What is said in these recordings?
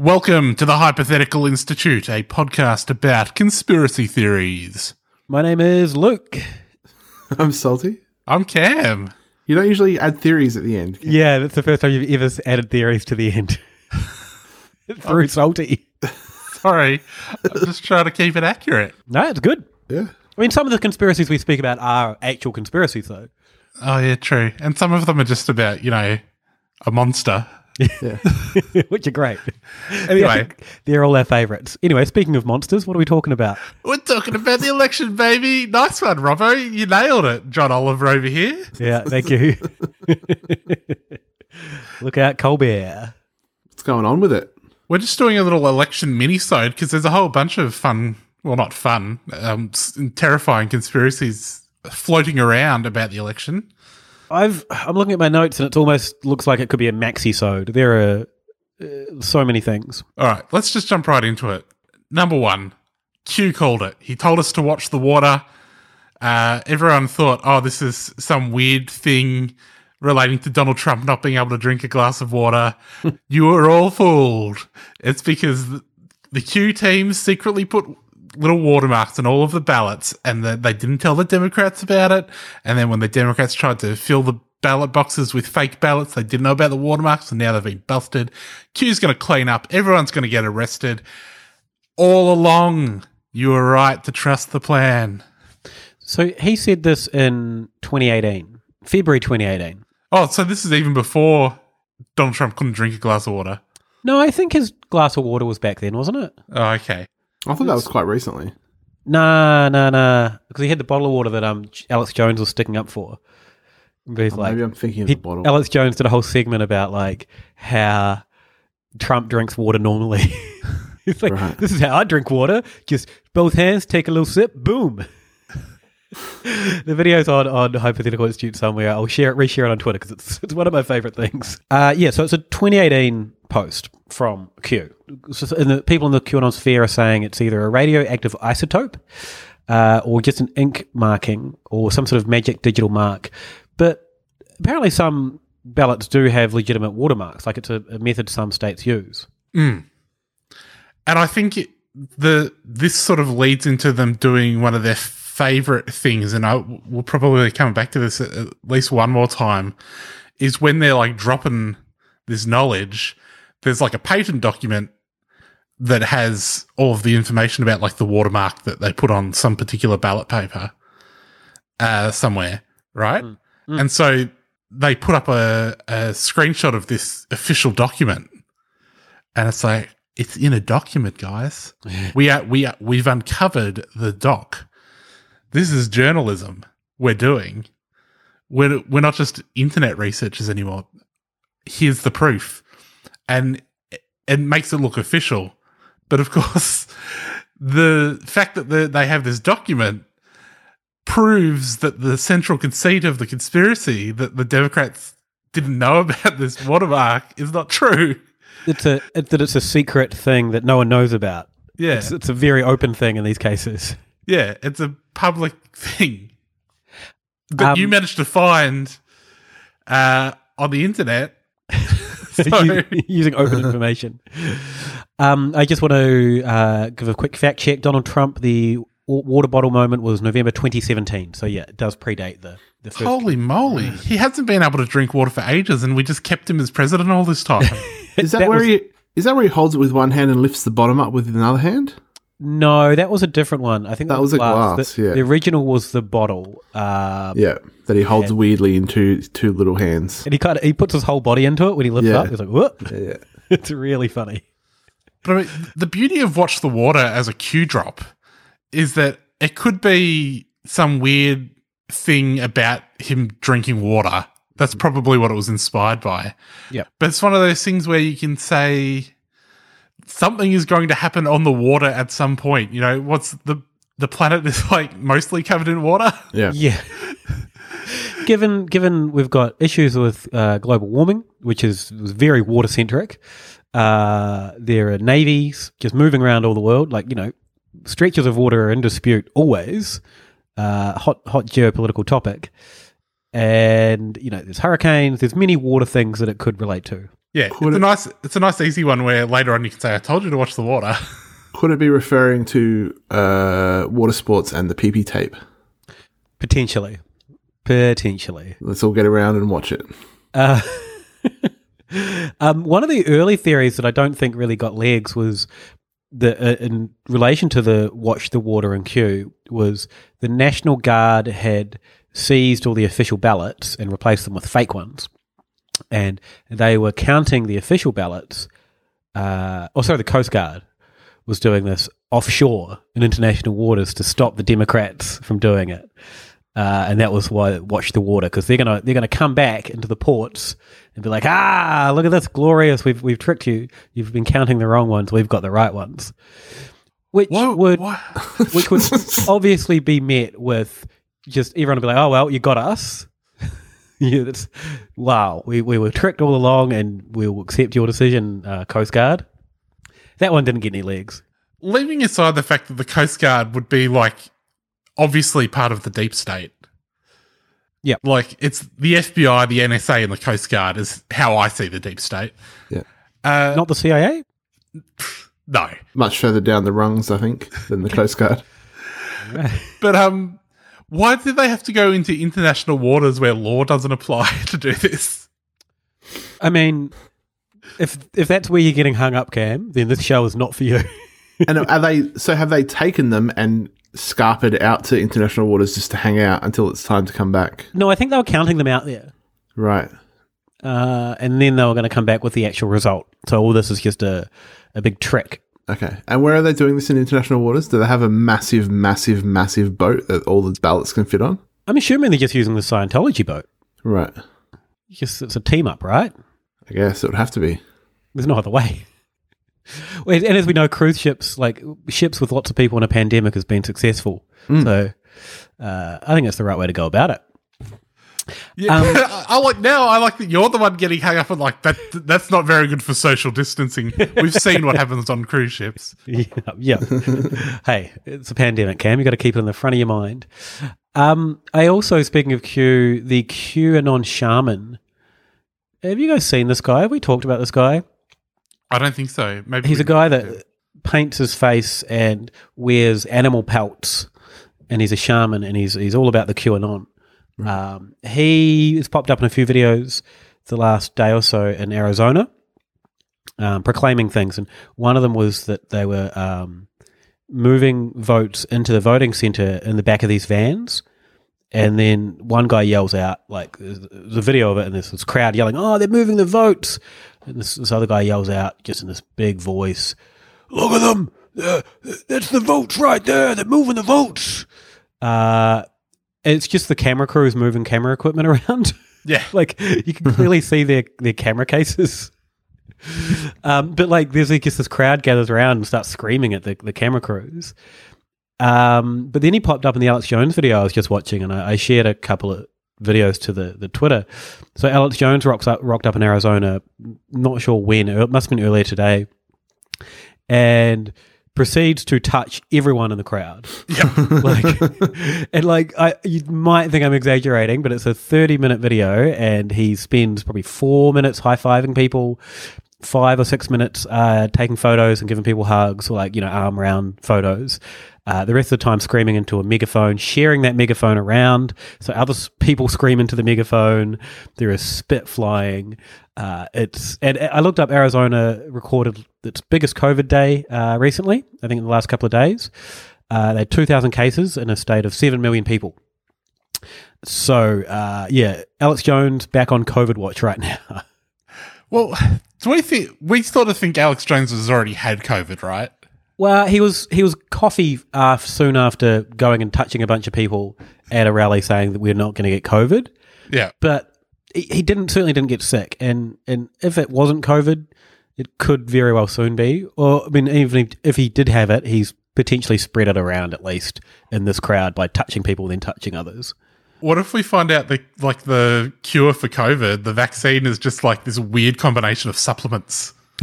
Welcome to the Hypothetical Institute, a podcast about conspiracy theories. My name is Luke. I'm Salty. I'm Cam. You don't usually add theories at the end. Yeah, that's the first time you've ever added theories to the end. Through Salty. Sorry. I'm just trying to keep it accurate. No, it's good. Yeah. I mean, some of the conspiracies we speak about are actual conspiracies, though. Oh, yeah, true. And some of them are just about, you know, a monster. Yeah. Which are great. Anyway, they're all our favourites. Anyway, speaking of monsters, what are we talking about? We're talking about the election, baby. Nice one, Robbo. You nailed it, John Oliver over here. Yeah, thank you. Look out, Colbert. What's going on with it? We're just doing a little election mini-sode because there's a whole bunch of fun, well, not fun, um, terrifying conspiracies floating around about the election. I've I'm looking at my notes and it almost looks like it could be a maxi sode. There are uh, so many things. All right, let's just jump right into it. Number one, Q called it. He told us to watch the water. Uh, everyone thought, oh, this is some weird thing relating to Donald Trump not being able to drink a glass of water. you were all fooled. It's because the Q team secretly put little watermarks on all of the ballots and the, they didn't tell the Democrats about it. And then when the Democrats tried to fill the ballot boxes with fake ballots, they didn't know about the watermarks and now they've been busted. Q's going to clean up. Everyone's going to get arrested. All along, you were right to trust the plan. So he said this in 2018, February 2018. Oh, so this is even before Donald Trump couldn't drink a glass of water. No, I think his glass of water was back then, wasn't it? Oh, okay. I thought that was quite recently. Nah, nah, nah. Because he had the bottle of water that um Alex Jones was sticking up for. He's Oh, like, maybe I'm thinking of he- the bottle. Alex Jones did a whole segment about like how Trump drinks water normally. He's like, Right. this is how I drink water. Just both hands, take a little sip, boom. the video's on on Hypothetical Institute somewhere. I'll share it, reshare it on Twitter because it's it's one of my favorite things. Uh, yeah, so it's a 2018 post from Q. So- And the people in the QAnon sphere are saying it's either a radioactive isotope uh, or just an ink marking or some sort of magic digital mark. But apparently, some ballots do have legitimate watermarks. Like it's a, a method some states use. Mm. And I think it, the this sort of leads into them doing one of their favorite things, and I will probably come back to this at, at least one more time. Is when they're like dropping this knowledge, there's like a patent document that has all of the information about like the watermark that they put on some particular ballot paper uh, somewhere, right? And so they put up a, a screenshot of this official document, and it's like it's in a document, guys. we are we are we've uncovered the doc. This is journalism we're doing. We're we're not just internet researchers anymore. Here's the proof, and it- makes it look official. But of course, the fact that the, they have this document proves that the central conceit of the conspiracy that the Democrats didn't know about this watermark is not true. It's a it, that it's a secret thing that no one knows about. Yeah. it's, it's a very open thing in these cases. Yeah, it's a public thing that you Um, managed to find uh, on the internet. So- using open information. Um, I just want to uh, give a quick fact check. Donald Trump, the water bottle moment was November 2017. So yeah, it does predate the the first. Holy moly! He hasn't been able to drink water for ages, and we just kept him as president all this time. Is that, That where was- he is that where he holds it with one hand and lifts the bottom up with another hand? No, that was a different one. I think That was a glass, The, yeah. the original was the bottle. Um, Yeah, that he holds and- weirdly in two two little hands. and he kind of he puts his whole body into it when he lifts Yeah. up. He's like, "Whoop!" Yeah. it's really funny. But I mean, the beauty of Watch the Water as a Q drop is that it could be some weird thing about him drinking water. That's probably what it was inspired by. Yep. But it's one of those things where you can say something is going to happen on the water at some point. You know, what's the the planet is like mostly covered in water. Yeah. Yeah. given given we've got issues with uh, global warming, which is very water centric. Uh, there are navies just moving around all the world, like you know, stretches of water are in dispute always. Uh, hot hot geopolitical topic, and you know, there's hurricanes. There's many water things that it could relate to. Yeah, it's a nice it's a nice easy one where later on you can say, "I told you to watch the water." Could it be referring to uh, water sports and the PP tape? Potentially, potentially. Let's all get around and watch it. Uh, um, one of the early theories that I don't think really got legs was the uh, in relation to the watch the water and Q was the National Guard had seized all the official ballots and replaced them with fake ones, and they were counting the official ballots. Uh, oh, sorry, the Coast Guard was doing this offshore in international waters to stop the Democrats from doing it. Uh, and that was why watch the water because they're gonna they're gonna come back into the ports and be like, ah, look at this glorious, we've we've tricked you. You've been counting the wrong ones. We've got the right ones. Which would which would obviously be met with just everyone would be like, oh well, you got us. yeah, that's wow. We we were tricked all along, and we'll accept your decision, uh, Coast Guard. That one didn't get any legs. Leaving aside the fact that the Coast Guard would be like obviously part of the deep state. Yeah. Like it's the FBI, the NSA, and the Coast Guard is how I see the deep state. Yeah. Uh, Not the CIA. no. Much further down the rungs, I think, than the Coast Guard. But um why did they have to go into international waters where law doesn't apply to do this? I mean, if if that's where you're getting hung up, Cam, then this show is not for you. and are they? So have they taken them and scarpered out to international waters just to hang out until it's time to come back? no, I think they were counting them out there, Right. uh, and then they were going to come back with the actual result. So all this is just a a big trick. Okay. And where are they doing this in international waters? Do they have a massive, massive, massive boat that all the ballots can fit on? I'm assuming they're just using the Scientology boat. Right. Just it's a team up, right? I guess it would have to be. There's no other way. And as we know, cruise ships, like ships with lots of people in a pandemic, has been successful. So uh, I think it's the right way to go about it. Yeah, Um, I like now. I like that you're the one getting hung up on like that. That's not very good for social distancing. We've seen what happens on cruise ships. yeah, yeah. hey, it's a pandemic, Cam. You got to keep it in the front of your mind. Um, I also, speaking of Q, the QAnon shaman. Have you guys seen this guy? Have we talked about this guy? I don't think so. Maybe He's a guy that paints his face and wears animal pelts, and he's a shaman, and he's he's all about the QAnon. Um, he has popped up in a few videos the last day or so in Arizona, um, proclaiming things, and one of them was that they were um, moving votes into the voting center in the back of these vans. And then one guy yells out, like, there's there's a video of it, and there's this crowd yelling, Oh, they're moving the votes. And this, this other guy yells out, just in this big voice, Look at them. Uh, that's the votes right there. They're moving the votes. Uh, it's just the camera crews moving camera equipment around. Yeah. like you can clearly see their, their camera cases. Um, but like there's like just this crowd gathers around and starts screaming at the, the camera crews. Um, but then he popped up in the Alex Jones video I was just watching, and I, I shared a couple of videos to the, the Twitter. So Alex Jones rocks up, rocked up in Arizona, not sure when. It must have been earlier today, and proceeds to touch everyone in the crowd. like, and like, I you might think I'm exaggerating, but it's a 30 minute video, and he spends probably four minutes high fiving people, five or six minutes uh, taking photos and giving people hugs or like you know arm round photos. Uh, the rest of the time screaming into a megaphone, sharing that megaphone around so other s- people scream into the megaphone. There is spit flying. Uh, it's and I looked up Arizona recorded its biggest COVID day uh, recently. I think in the last couple of days, uh, they had two thousand cases in a state of seven million people. So uh, yeah, Alex Jones back on COVID watch right now. Well, do we think we sort of think Alex Jones has already had COVID, right? Well, he was he was coffee uh, soon after going and touching a bunch of people at a rally, saying that we're not going to get COVID. Yeah, but he, he didn't certainly didn't get sick, and and if it wasn't COVID, it could very well soon be. Or I mean, even if, if he did have it, he's potentially spread it around at least in this crowd by touching people, then touching others. What if we find out that like the cure for COVID, the vaccine is just like this weird combination of supplements?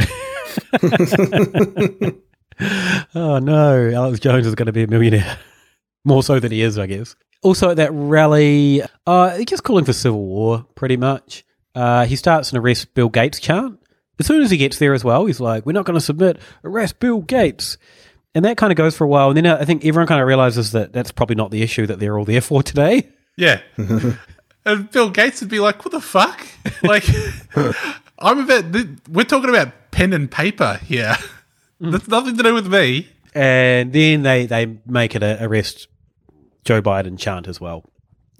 oh no, Alex Jones is going to be a millionaire. More so than he is, I guess. Also at that rally, uh, he's just calling for civil war, pretty much. Uh, he starts an arrest Bill Gates chant. As soon as he gets there as well, he's like, we're not going to submit, arrest Bill Gates. And that kind of goes for a while. And then I think everyone kind of realizes that that's probably not the issue that they're all there for today. Yeah. and Bill Gates would be like, "What the fuck? Like, I'm about. th- We're talking about pen and paper here. Mm. That's nothing to do with me." And then they, they make it a arrest Joe Biden chant as well.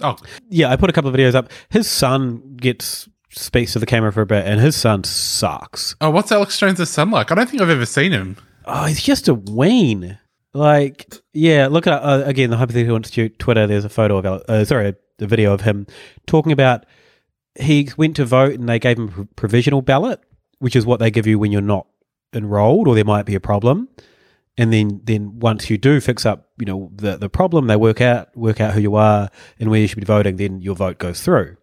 Oh, Yeah, I put a couple of videos up. His son gets speaks to the camera for a bit, and his son sucks. oh, what's Alex Jones' son like? I don't think I've ever seen him. Oh, he's just a ween. Like, yeah, look at uh, again the Hypothetical Institute Twitter. There's a photo of, uh, sorry, the video of him talking about he went to vote and they gave him a provisional ballot, which is what they give you when you're not enrolled or there might be a problem. And then, then once you do fix up, you know, the the problem, they work out work out who you are and where you should be voting. Then your vote goes through.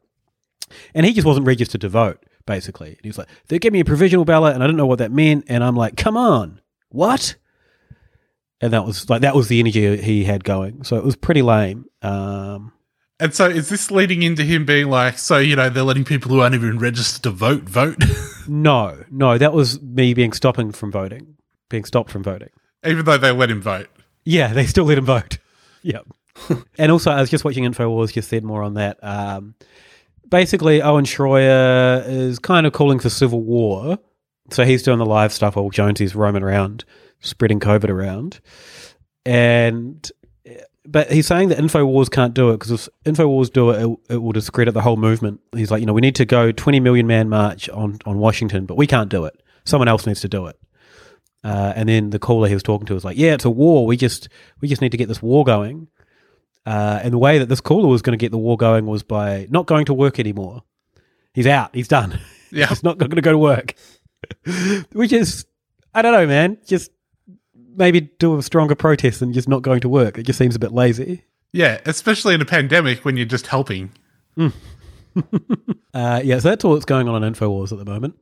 And he just wasn't registered to vote, basically. And he was like, they gave me a provisional ballot, and I didn't know what that meant. And I'm like, come on, what? And that was like that was the energy he had going. So it was pretty lame. Um, And so, is this leading into him being like, so you know, they're letting people who aren't even registered to vote vote, no, no, that was me being stopping from voting, being stopped from voting. even though they let him vote? Yeah, they still let him vote. Yep. and also, I was just watching Infowars. Just said more on that. Um, basically, Owen Schroyer is kind of calling for civil war. So he's doing the live stuff while Jonesy's roaming around, spreading COVID around. And but he's saying that Infowars can't do it because if Infowars do it, it, it will discredit the whole movement. He's like, you know, we need to go 20 million man march on, on Washington, but we can't do it. Someone else needs to do it. Uh, and then the caller he was talking to was like, "Yeah, it's a war. We just we just need to get this war going." Uh, and the way that this caller was going to get the war going was by not going to work anymore. He's out. He's done. Yeah. he's not going to go to work. Which is, I don't know, man. Just maybe do a stronger protest than just not going to work. It just seems a bit lazy. Yeah, especially in a pandemic when you're just helping. Uh, yeah, so that's all that's going on in Infowars at the moment.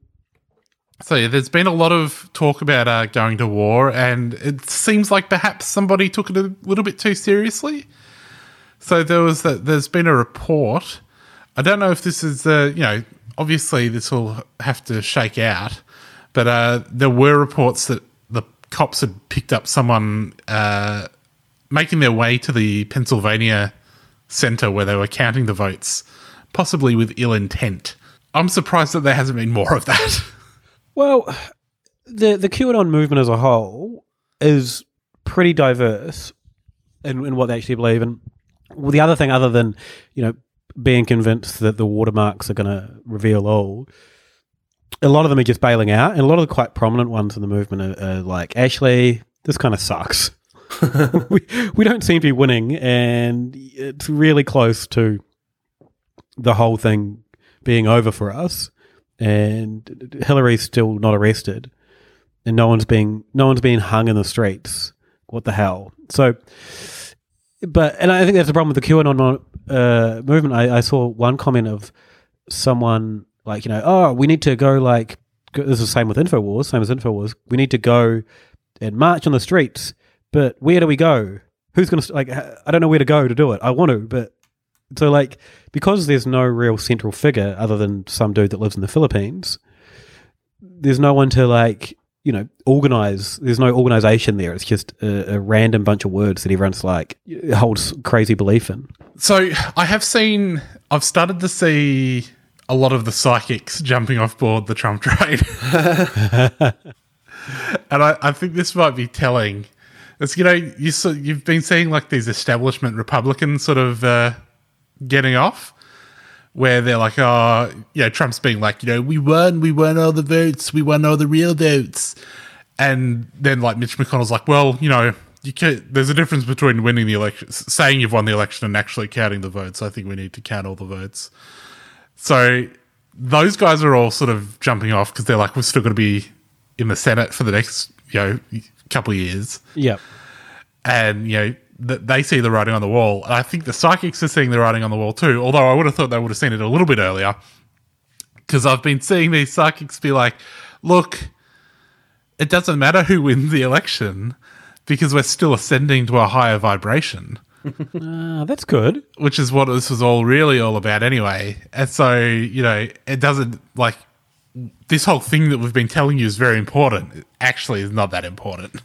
So yeah, there's been a lot of talk about uh, going to war, and it seems like perhaps somebody took it a little bit too seriously. So there was that. There's been a report. I don't know if this is uh, you know obviously this will have to shake out, but uh, there were reports that the cops had picked up someone uh, making their way to the Pennsylvania center where they were counting the votes, possibly with ill intent. I'm surprised that there hasn't been more of that. Well, the the QAnon movement as a whole is pretty diverse in, in what they actually believe. And well, the other thing, other than you know being convinced that the watermarks are going to reveal all, a lot of them are just bailing out, and a lot of the quite prominent ones in the movement are, are like, Ashley, this kind of sucks. we we don't seem to be winning, and it's really close to the whole thing being over for us and Hillary's still not arrested, and no one's being no one's being hung in the streets. What the hell? So, but and I think that's the problem with the QAnon uh, movement. I, I saw one comment of someone like you know, oh, we need to go like this is the same with Infowars, same as Infowars. We need to go and march on the streets. But where do we go? Who's going to like? I don't know where to go to do it. I want to, but so like because there's no real central figure other than some dude that lives in the Philippines. There's no one to like you know organize. There's no organization there. It's just a, a random bunch of words that everyone's like holds crazy belief in. So I have seen, I've started to see a lot of the psychics jumping off board the Trump train. and I, I think this might be telling. It's, you know, you, so, you've been seeing like these establishment Republicans sort of uh, getting off, where they're like, oh, you know, Trump's being like, you know, we won, we won all the votes, we won all the real votes. And then like Mitch McConnell's like, well, you know, you can there's a difference between winning the election, saying you've won the election and actually counting the votes. I think we need to count all the votes. So those guys are all sort of jumping off because they're like, we're still going to be in the Senate for the next, you know, couple of years. Yep. And, you know, th- they see the writing on the wall. And I think the psychics are seeing the writing on the wall too, although I would have thought they would have seen it a little bit earlier. Because I've been seeing these psychics be like, look, it doesn't matter who wins the election because we're still ascending to a higher vibration. uh, that's good. Which is what this was all really all about anyway. And so, you know, it doesn't like this whole thing that we've been telling you is very important. It actually is not that important.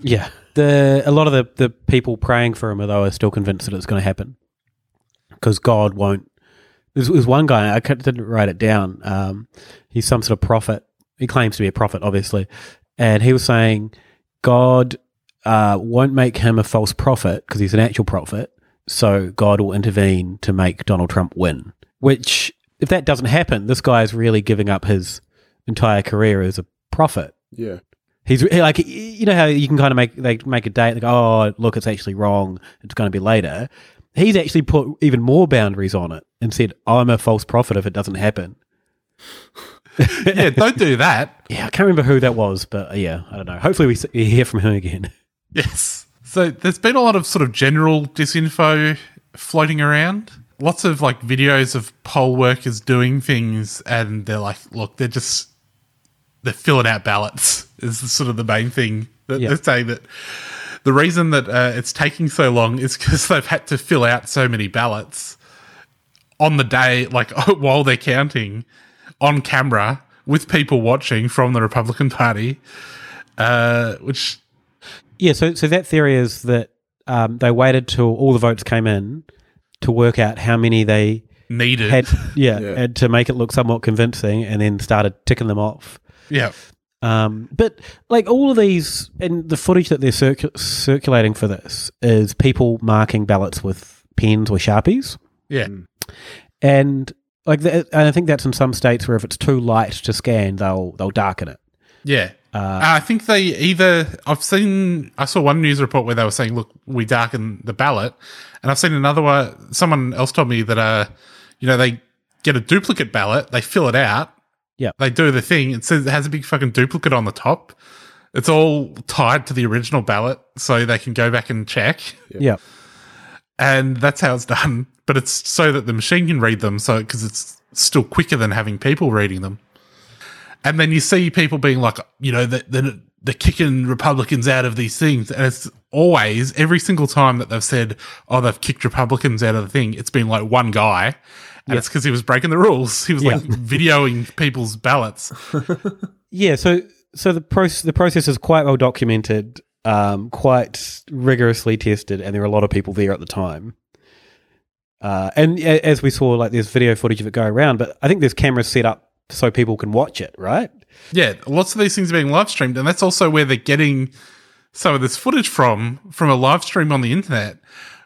Yeah. The a lot of the, the people praying for him though are still convinced that it's going to happen because God won't. There's, there's one guy I didn't write it down. Um, he's some sort of prophet. He claims to be a prophet, obviously, and he was saying God uh, won't make him a false prophet because he's an actual prophet. So God will intervene to make Donald Trump win. Which, if that doesn't happen, this guy is really giving up his entire career as a prophet. Yeah. He's like, you know how you can kind of make they make a date, like, oh, look, it's actually wrong. It's going to be later. He's actually put even more boundaries on it and said, I'm a false prophet if it doesn't happen. yeah, don't do that. Yeah, I can't remember who that was, but uh, yeah, I don't know. Hopefully, we, we hear from him again. Yes. So there's been a lot of sort of general disinfo floating around. Lots of like videos of poll workers doing things, and they're like, look, they're just they're filling out ballots. Is sort of the main thing that Yeah. they're saying that the reason that uh, it's taking so long is because they've had to fill out so many ballots on the day, like while they're counting on camera with people watching from the Republican Party, uh, which Yeah, so so that theory is that um, they waited till all the votes came in to work out how many they needed. had, yeah, Yeah. and to make it look somewhat convincing, and then started ticking them off. Yeah. Um, but like all of these, and the footage that they're circu- circulating for this is people marking ballots with pens or sharpies, Yeah. and like, the, and I think that's in some states where if it's too light to scan, they'll they'll darken it. Yeah. I think they either I've seen I saw one news report where they were saying, "Look, we darken the ballot," and I've seen another one. Someone else told me that, uh, you know, they get a duplicate ballot, they fill it out, yeah, they do the thing. It says it has a big fucking duplicate on the top. It's all tied to the original ballot, so they can go back and check. Yeah. and that's how it's done. But it's so that the machine can read them, so because it's still quicker than having people reading them. And then you see people being like, you know, the, the, they're kicking Republicans out of these things. And it's always, every single time that they've said, oh, they've kicked Republicans out of the thing, it's been like one guy. And Yeah. it's because he was breaking the rules. He was like Yeah. videoing people's ballots. Yeah, so so the process the process is quite well documented, um, quite rigorously tested, and there are a lot of people there at the time. Uh, and a- as we saw, like there's video footage of it going around, but I think there's cameras set up so people can watch it, right? Yeah, lots of these things are being live streamed, and that's also where they're getting some of this footage from from a live stream on the internet.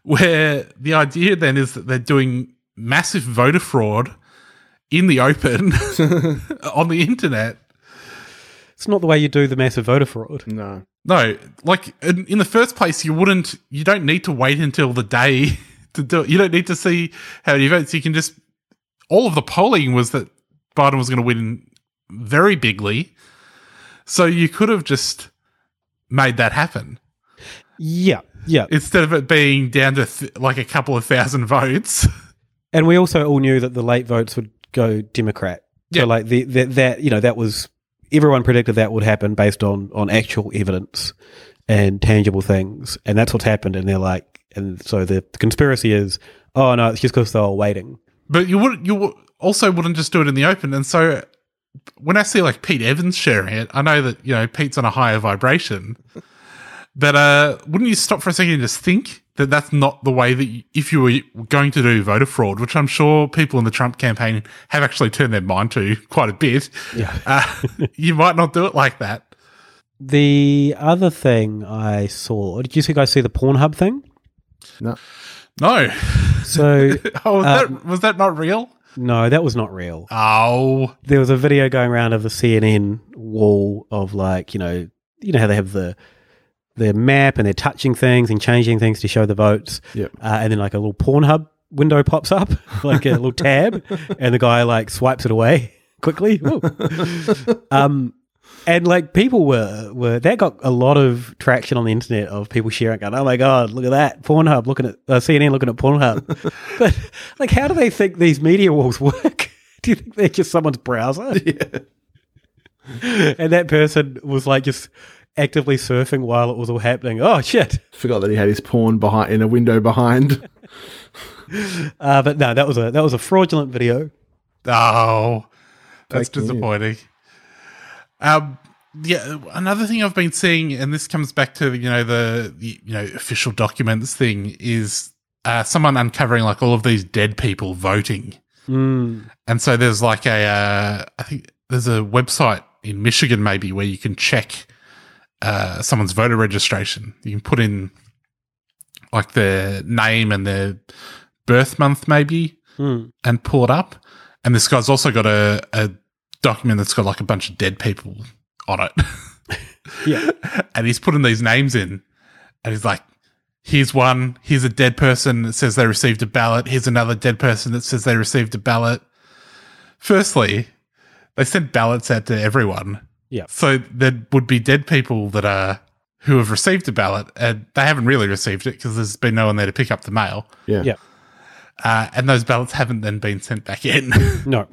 Where the idea then is that they're doing massive voter fraud in the open on the internet. It's not the way you do the massive voter fraud. No. No, like in, in the first place, you wouldn't. You don't need to wait until the day to do it. You don't need to see how many votes. You can just. All of the polling was that Biden was going to win very bigly, so you could have just made that happen. Yeah, yeah. Instead of it being down to th- like a couple of thousand votes. And we also all knew that the late votes would go Democrat. So Yeah. like the, the, that you know that was everyone predicted that would happen based on on actual evidence and tangible things, and that's what's happened. And they're like, and so the, the conspiracy is, oh no, it's just because they were waiting. But you would you also wouldn't just do it in the open, and so when I see like Pete Evans sharing it, I know that you know Pete's on a higher vibration. But uh, wouldn't you stop for a second and just think that that's not the way that you, if you were going to do voter fraud, which I'm sure people in the Trump campaign have actually turned their mind to quite a bit. Yeah. uh, you might not do it like that. The other thing I saw, did you guys see the Pornhub thing? No. No. So, oh, was, uh, that, was that not real? no, that was not real. Oh, There was a video going around of the CNN wall of like, you know, you know how they have the the map and they're touching things and changing things to show the votes. Yep. Uh, and then like a little Pornhub window pops up, like a little tab, and the guy like swipes it away quickly. Um, and like people were were that got a lot of traction on the internet of people sharing, going, "Oh my god, look at that Pornhub looking at uh, CNN looking at Pornhub." but like, how do they think these media walls work? do you think they're just someone's browser? Yeah. and that person was like just actively surfing while it was all happening. Oh shit! Forgot that he had his porn behind in a window behind. Uh, but no, that was a that was a fraudulent video. Oh, that's Fake disappointing. Um, yeah, another thing I've been seeing, and this comes back to you know the, the you know official documents thing, is uh, someone uncovering like all of these dead people voting, Mm. and so there's like a uh, I think there's a website in Michigan maybe where you can check uh, someone's voter registration. You can put in like their name and their birth month maybe, Hmm. and pull it up. And this guy's also got a, a document that's got like a bunch of dead people on it. Yeah. and he's putting these names in, and he's like, here's one, here's a dead person that says they received a ballot, here's another dead person that says they received a ballot. Firstly, they sent ballots out to everyone. Yeah. So there would be dead people that are who have received a ballot and they haven't really received it because there's been no one there to pick up the mail. Yeah. Yeah. Uh, and those ballots haven't then been sent back in. No.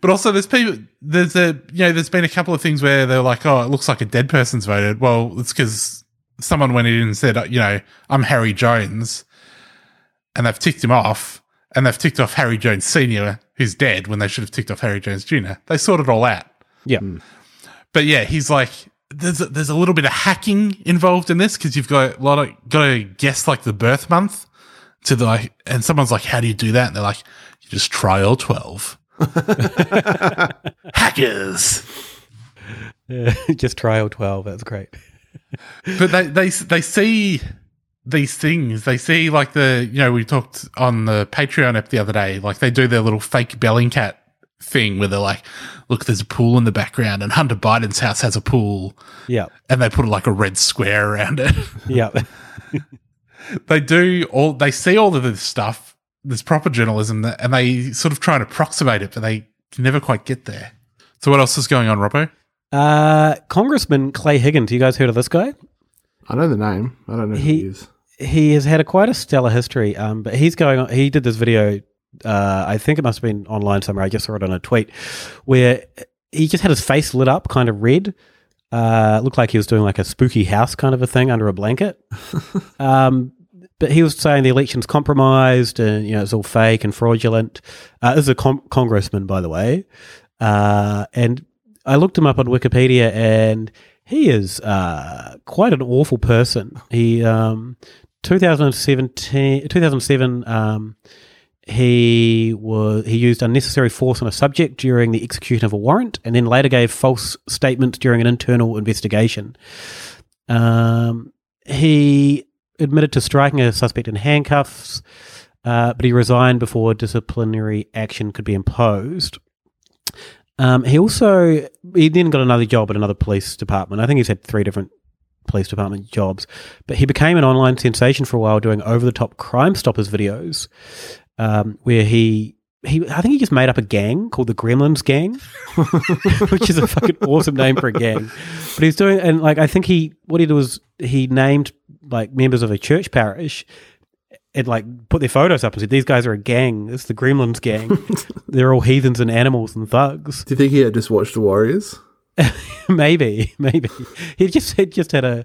But also, there's people. There's a you know, there's been a couple of things where they're like, oh, it looks like a dead person's voted. Well, it's because someone went in and said, uh, you know, I'm Harry Jones, and they've ticked him off, and they've ticked off Harry Jones Senior, who's dead, when they should have ticked off Harry Jones Junior. They sorted it all out. Yeah. But yeah, he's like, there's a, there's a little bit of hacking involved in this because you've got a lot of got to guess like the birth month to the like, and someone's like, how do you do that? And they're like, you just try all twelve. Hackers. Yeah, just all twelve. That's great. but they they they see these things. They see like the you know we talked on the Patreon app the other day. Like they do their little fake Bellingcat thing where they're like, look, there's a pool in the background, and Hunter Biden's house has a pool. Yeah. and they put like a red square around it. Yeah. they do all. They see all of this stuff. This proper journalism, that, and they sort of try and approximate it, but they can never quite get there. So what else is going on, Robbo? Uh, Congressman Clay Higgins. You guys heard of this guy? I know the name. I don't know who he He is. he has had a quite a stellar history. Um, but he's going on. He did this video. Uh, I think it must have been online somewhere. I just saw it on a tweet where he just had his face lit up, kind of red. Uh, looked like he was doing like a spooky house kind of a thing under a blanket. um, but he was saying the election's compromised and you know it's all fake and fraudulent. Uh, this is a com- congressman, by the way, uh, and I looked him up on Wikipedia, and he is uh, quite an awful person. He um, 2017, 2007, um, he was he used unnecessary force on a subject during the execution of a warrant, and then later gave false statements during an internal investigation. Um, he admitted to striking a suspect in handcuffs, uh, but he resigned before disciplinary action could be imposed. Um, he also he then got another job at another police department. I think he's had three different police department jobs, but he became an online sensation for a while doing over the top Crime Stoppers videos, um, where he. He, I think he just made up a gang called the Gremlins Gang, which is a fucking awesome name for a gang. But he's doing, and like I think he, what he did was he named like members of a church parish, and like put their photos up and said, "These guys are a gang. It's the Gremlins Gang. They're all heathens and animals and thugs." Do you think he had just watched The Warriors? maybe, maybe he just he just had a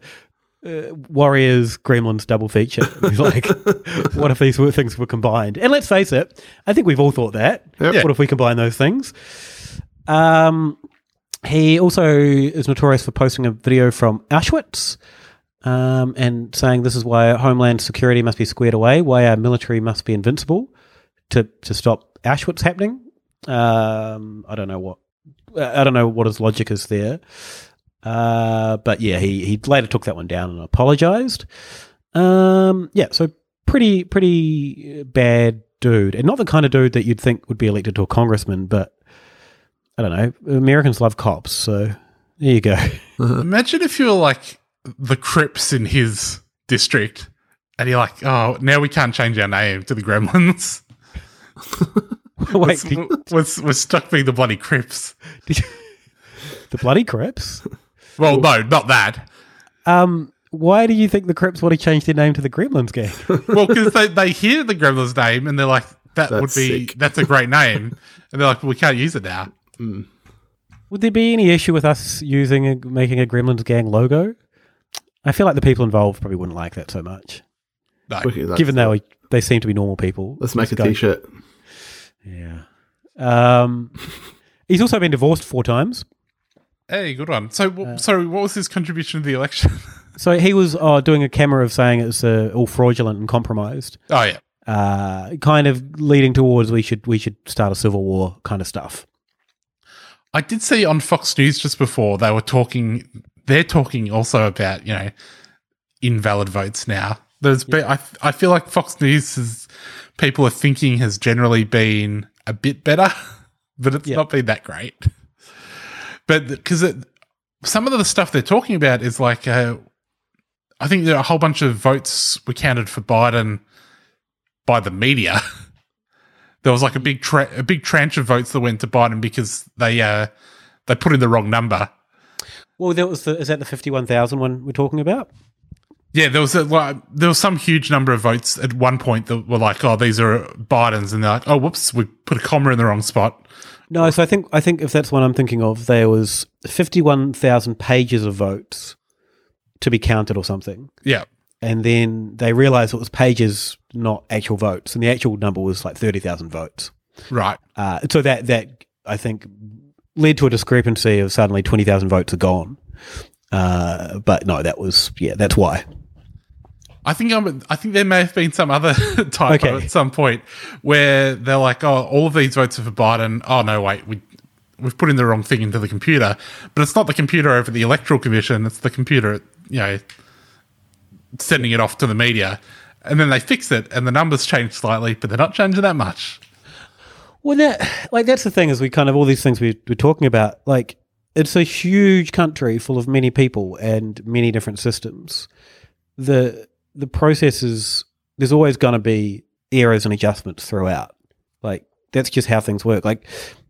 uh, Warriors Gremlins double feature. He's like, what if these things were combined? And let's face it, I think we've all thought that. Yep. What if we combine those things? Um, he also is notorious for posting a video from Auschwitz. Um, and saying this is why Homeland Security must be squared away, why our military must be invincible to to stop Auschwitz happening. Um, I don't know what I don't know what his logic is there. Uh, but yeah, he, he later took that one down and apologized. Um, yeah, so pretty pretty bad dude, and not the kind of dude that you'd think would be elected to a congressman. But I don't know. Americans love cops, so there you go. Imagine if you were like the Crips in his district, and you're like, oh, now we can't change our name to the Gremlins. Wait, we're, we're, we're stuck being the bloody Crips. the bloody Crips. Well, no, not that. Um, why do you think the Crips want to change their name to the Gremlins gang? Well, because they, they hear the Gremlins name and they're like, that would be sick. that's a great name, and they're like, well, we can't use it now. Would there be any issue with us using a, making a Gremlins gang logo? I feel like the people involved probably wouldn't like that so much. No. Okay, Given they were, they seem to be normal people. Let's make a go- t-shirt. Yeah. Um, he's also been divorced four times. Hey, good one. So, w sorry, what was his contribution to the election? So he was uh, doing a camera of saying it's uh, all fraudulent and compromised. oh yeah, Uh, kind of leading towards we should we should start a civil war kind of stuff. I did see on Fox News just before they were talking. They're talking also about you know invalid votes now. There's been, I I feel like Fox News is people are thinking has generally been a bit better, but it's not been that great. But because some of the stuff they're talking about is like uh, I think there are a whole bunch of votes were counted for Biden by the media. there was like a big tra- a big tranche of votes that went to Biden because they uh they put in the wrong number. Well, that was the, is that the fifty one thousand one we're talking about? Yeah, there was a like, there was some huge number of votes at one point that were like, oh, these are Biden's, and they're like, oh, whoops, we put a comma in the wrong spot. No, so I think I think if that's what I'm thinking of, there was fifty one thousand pages of votes to be counted or something. Yeah, and then they realized it was pages, not actual votes, and the actual number was like thirty thousand votes. right. Uh, so that that I think led to a discrepancy of suddenly twenty thousand votes are gone. Uh, but no, that was yeah, that's why. I think I'm, I think there may have been some other typo Okay. at some point where they're like, oh, all of these votes are for Biden. Oh no, wait, we we've put in the wrong thing into the computer, but it's not the computer over the electoral commission. It's the computer, you know, sending it off to the media, and then they fix it, and the numbers change slightly, but they're not changing that much. Well, that like that's the thing is we kind of all these things we, we're talking about. Like it's a huge country full of many people and many different systems. The the process is there's always going to be errors and adjustments throughout. Like that's just how things work. Like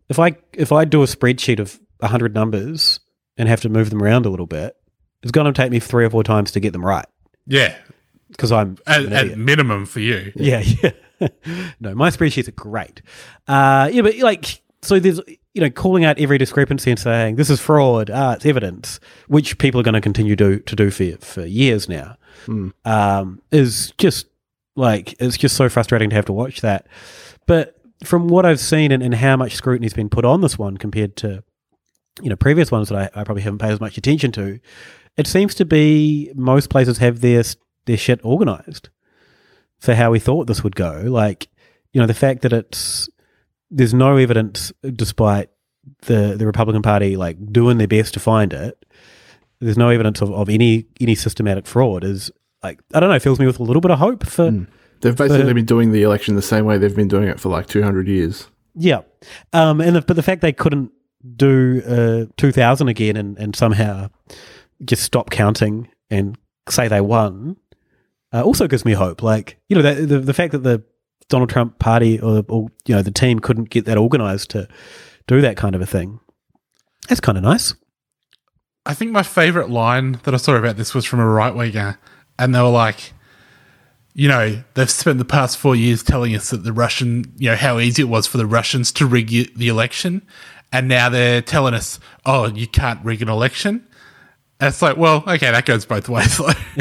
if I if I do a spreadsheet of hundred numbers and have to move them around a little bit, it's going to take me three or four times to get them right Yeah, because I'm at, at minimum for you. Yeah, yeah. no, my spreadsheets are great. Uh, yeah, but like, so there's, you know, calling out every discrepancy and saying this is fraud, ah, it's evidence, which people are going to continue do, to do for, for years now, um, is just like, it's just so frustrating to have to watch that. But from what I've seen and, and how much scrutiny's been put on this one compared to, you know, previous ones that I, I probably haven't paid as much attention to, it seems to be most places have their, their shit organized for how we thought this would go. Like, you know, the fact that it's there's no evidence, despite the the Republican Party like doing their best to find it. There's no evidence of, of any any systematic fraud. Is like I don't know, fills me with a little bit of hope for. They've basically for- been doing the election the same way they've been doing it for like 200 years. Yeah, um, and the, but the fact they couldn't do uh, 2000 again and, and somehow just stop counting and say they won uh, also gives me hope. Like you know the, the the fact that the Donald Trump party or, or you know the team couldn't get that organized to do that kind of a thing. That's kind of nice. I think my favorite line that I saw about this was from a right winger, and they were like, you know, they've spent the past four years telling us that the Russian, you know, how easy it was for the Russians to rig the election, and now they're telling us, oh, you can't rig an election. And it's like, well, okay, that goes both ways. Like,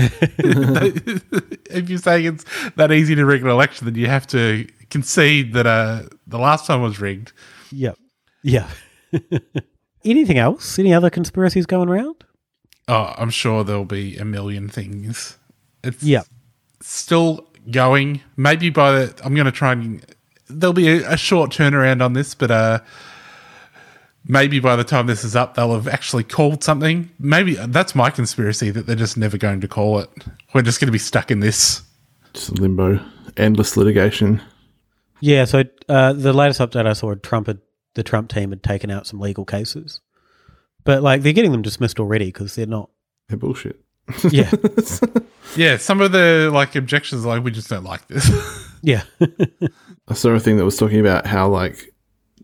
if you're saying it's that easy to rig an election, then you have to concede that uh, the last time was rigged. Yep. Yeah. Anything else? Any other conspiracies going around? Oh, I'm sure there'll be a million things. It's Yep. still going. Maybe by the, I'm going to try and there'll be a, a short turnaround on this, but uh, maybe by the time this is up, they'll have actually called something. Maybe that's my conspiracy that they're just never going to call it. We're just going to be stuck in this. Just limbo, endless litigation. Yeah, so uh, the latest update I saw, Trump had the Trump team had taken out some legal cases, but like they're getting them dismissed already because they're not. They're bullshit. Yeah, Yeah, some of the like objections, are like we just don't like this. yeah, I saw a thing that was talking about how like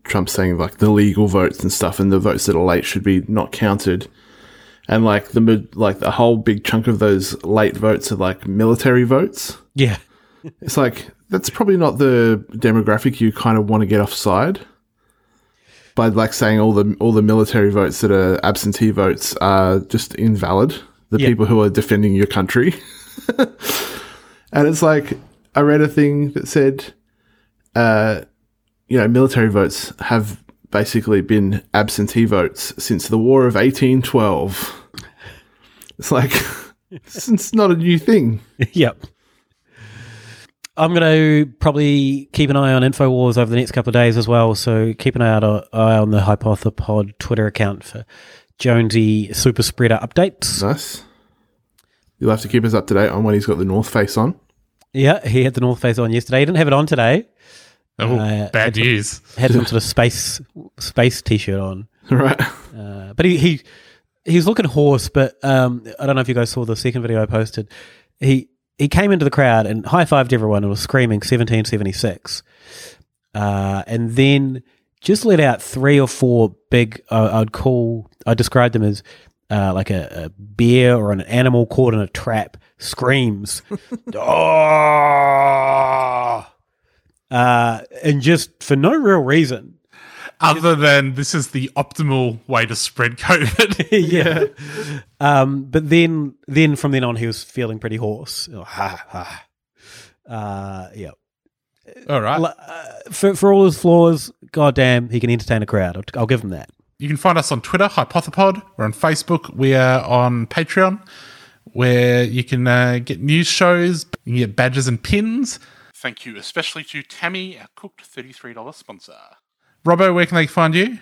Trump's saying like the legal votes and stuff, and the votes that are late should be not counted, and like the like the whole big chunk of those late votes are like military votes. yeah, It's like that's probably not the demographic you kind of want to get offside. By like saying all the all the military votes that are absentee votes are just invalid. The Yeah. people who are defending your country. and it's like I read a thing that said uh you know, military votes have basically been absentee votes since the War of 1812. It's like, it's not a new thing. yep. I'm going to probably keep an eye on Infowars over the next couple of days as well. So keep an eye, out, eye on the Hypothepod Twitter account for Jonesy super spreader updates. Nice. You'll have to keep us up to date on when he's got the North Face on. Yeah, he had the North Face on yesterday. He didn't have it on today. Oh, Uh, bad had some- news. had some sort of space space t-shirt on. Right. Uh, but he, he he was looking hoarse. But um, I don't know if you guys saw the second video I posted. He he came into the crowd and high fived everyone and was screaming 1776, uh, and then just let out three or four big. Uh, I'd call I described them as. Uh, like a, a bear or an animal caught in a trap screams, oh, uh, and just for no real reason. Other than this is the optimal way to spread COVID. yeah. Um, but then, then from then on, he was feeling pretty hoarse. Oh, ha, ha. Uh, yeah. All right. L- uh, for for all his flaws, goddamn, he can entertain a crowd. I'll, I'll give him that. You can find us on Twitter, Hypothepod. We're on Facebook. We are on Patreon, where you can uh, get news shows, you can get badges and pins. Thank you especially to Tammy, our cooked $33 sponsor. Robbo, where can they find you?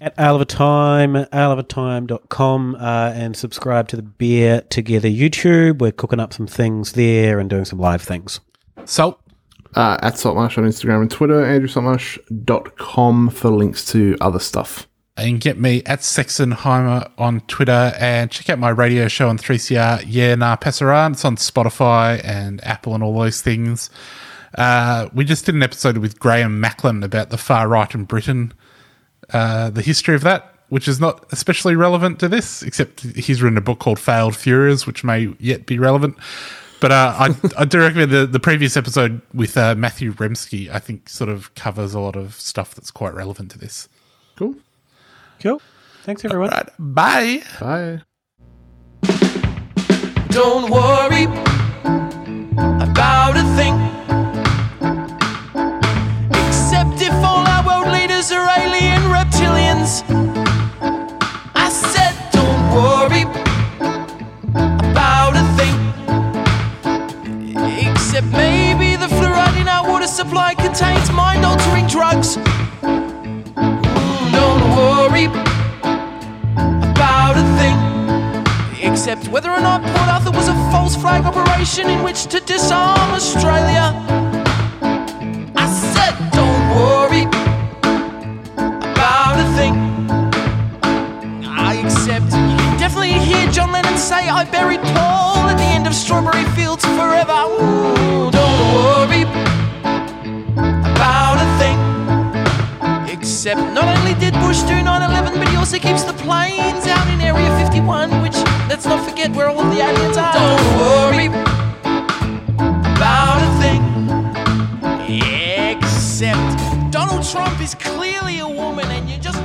At Ale of a Time, aleofatime.com, uh, and subscribe to the Beer Together YouTube. We're cooking up some things there and doing some live things. Salt. Uh, at Saltmarsh on Instagram and Twitter, andrewsaltmarsh.com for links to other stuff. And get me at Sexenheimer on Twitter and check out my radio show on 3CR, Yeah Nah Pasaran. It's on Spotify and Apple and all those things. Uh, we just did an episode with Graham Macklin about the far right in Britain, uh, the history of that, which is not especially relevant to this, except he's written a book called Failed Führers, which may yet be relevant. But uh, I, I do recommend the, the previous episode with uh, Matthew Remski, I think sort of covers a lot of stuff that's quite relevant to this. Cool. Cool. Thanks, everyone. Bye. Bye. Don't worry about a thing. If all our world leaders are alien reptilians. I said, don't worry about a thing. Except maybe the fluoride in our water supply contains mind altering drugs. Mm, Don't worry about a thing. Except whether or not Port Arthur was a false flag operation in which to disarm Australia. I buried Paul at the end of Strawberry Fields forever. Ooh, don't worry about a thing. Except not only did Bush do 9-11, but he also keeps the planes out in Area 51, which, let's not forget where all the aliens are. Don't worry about a thing. Except Donald Trump is clearly a woman and you're just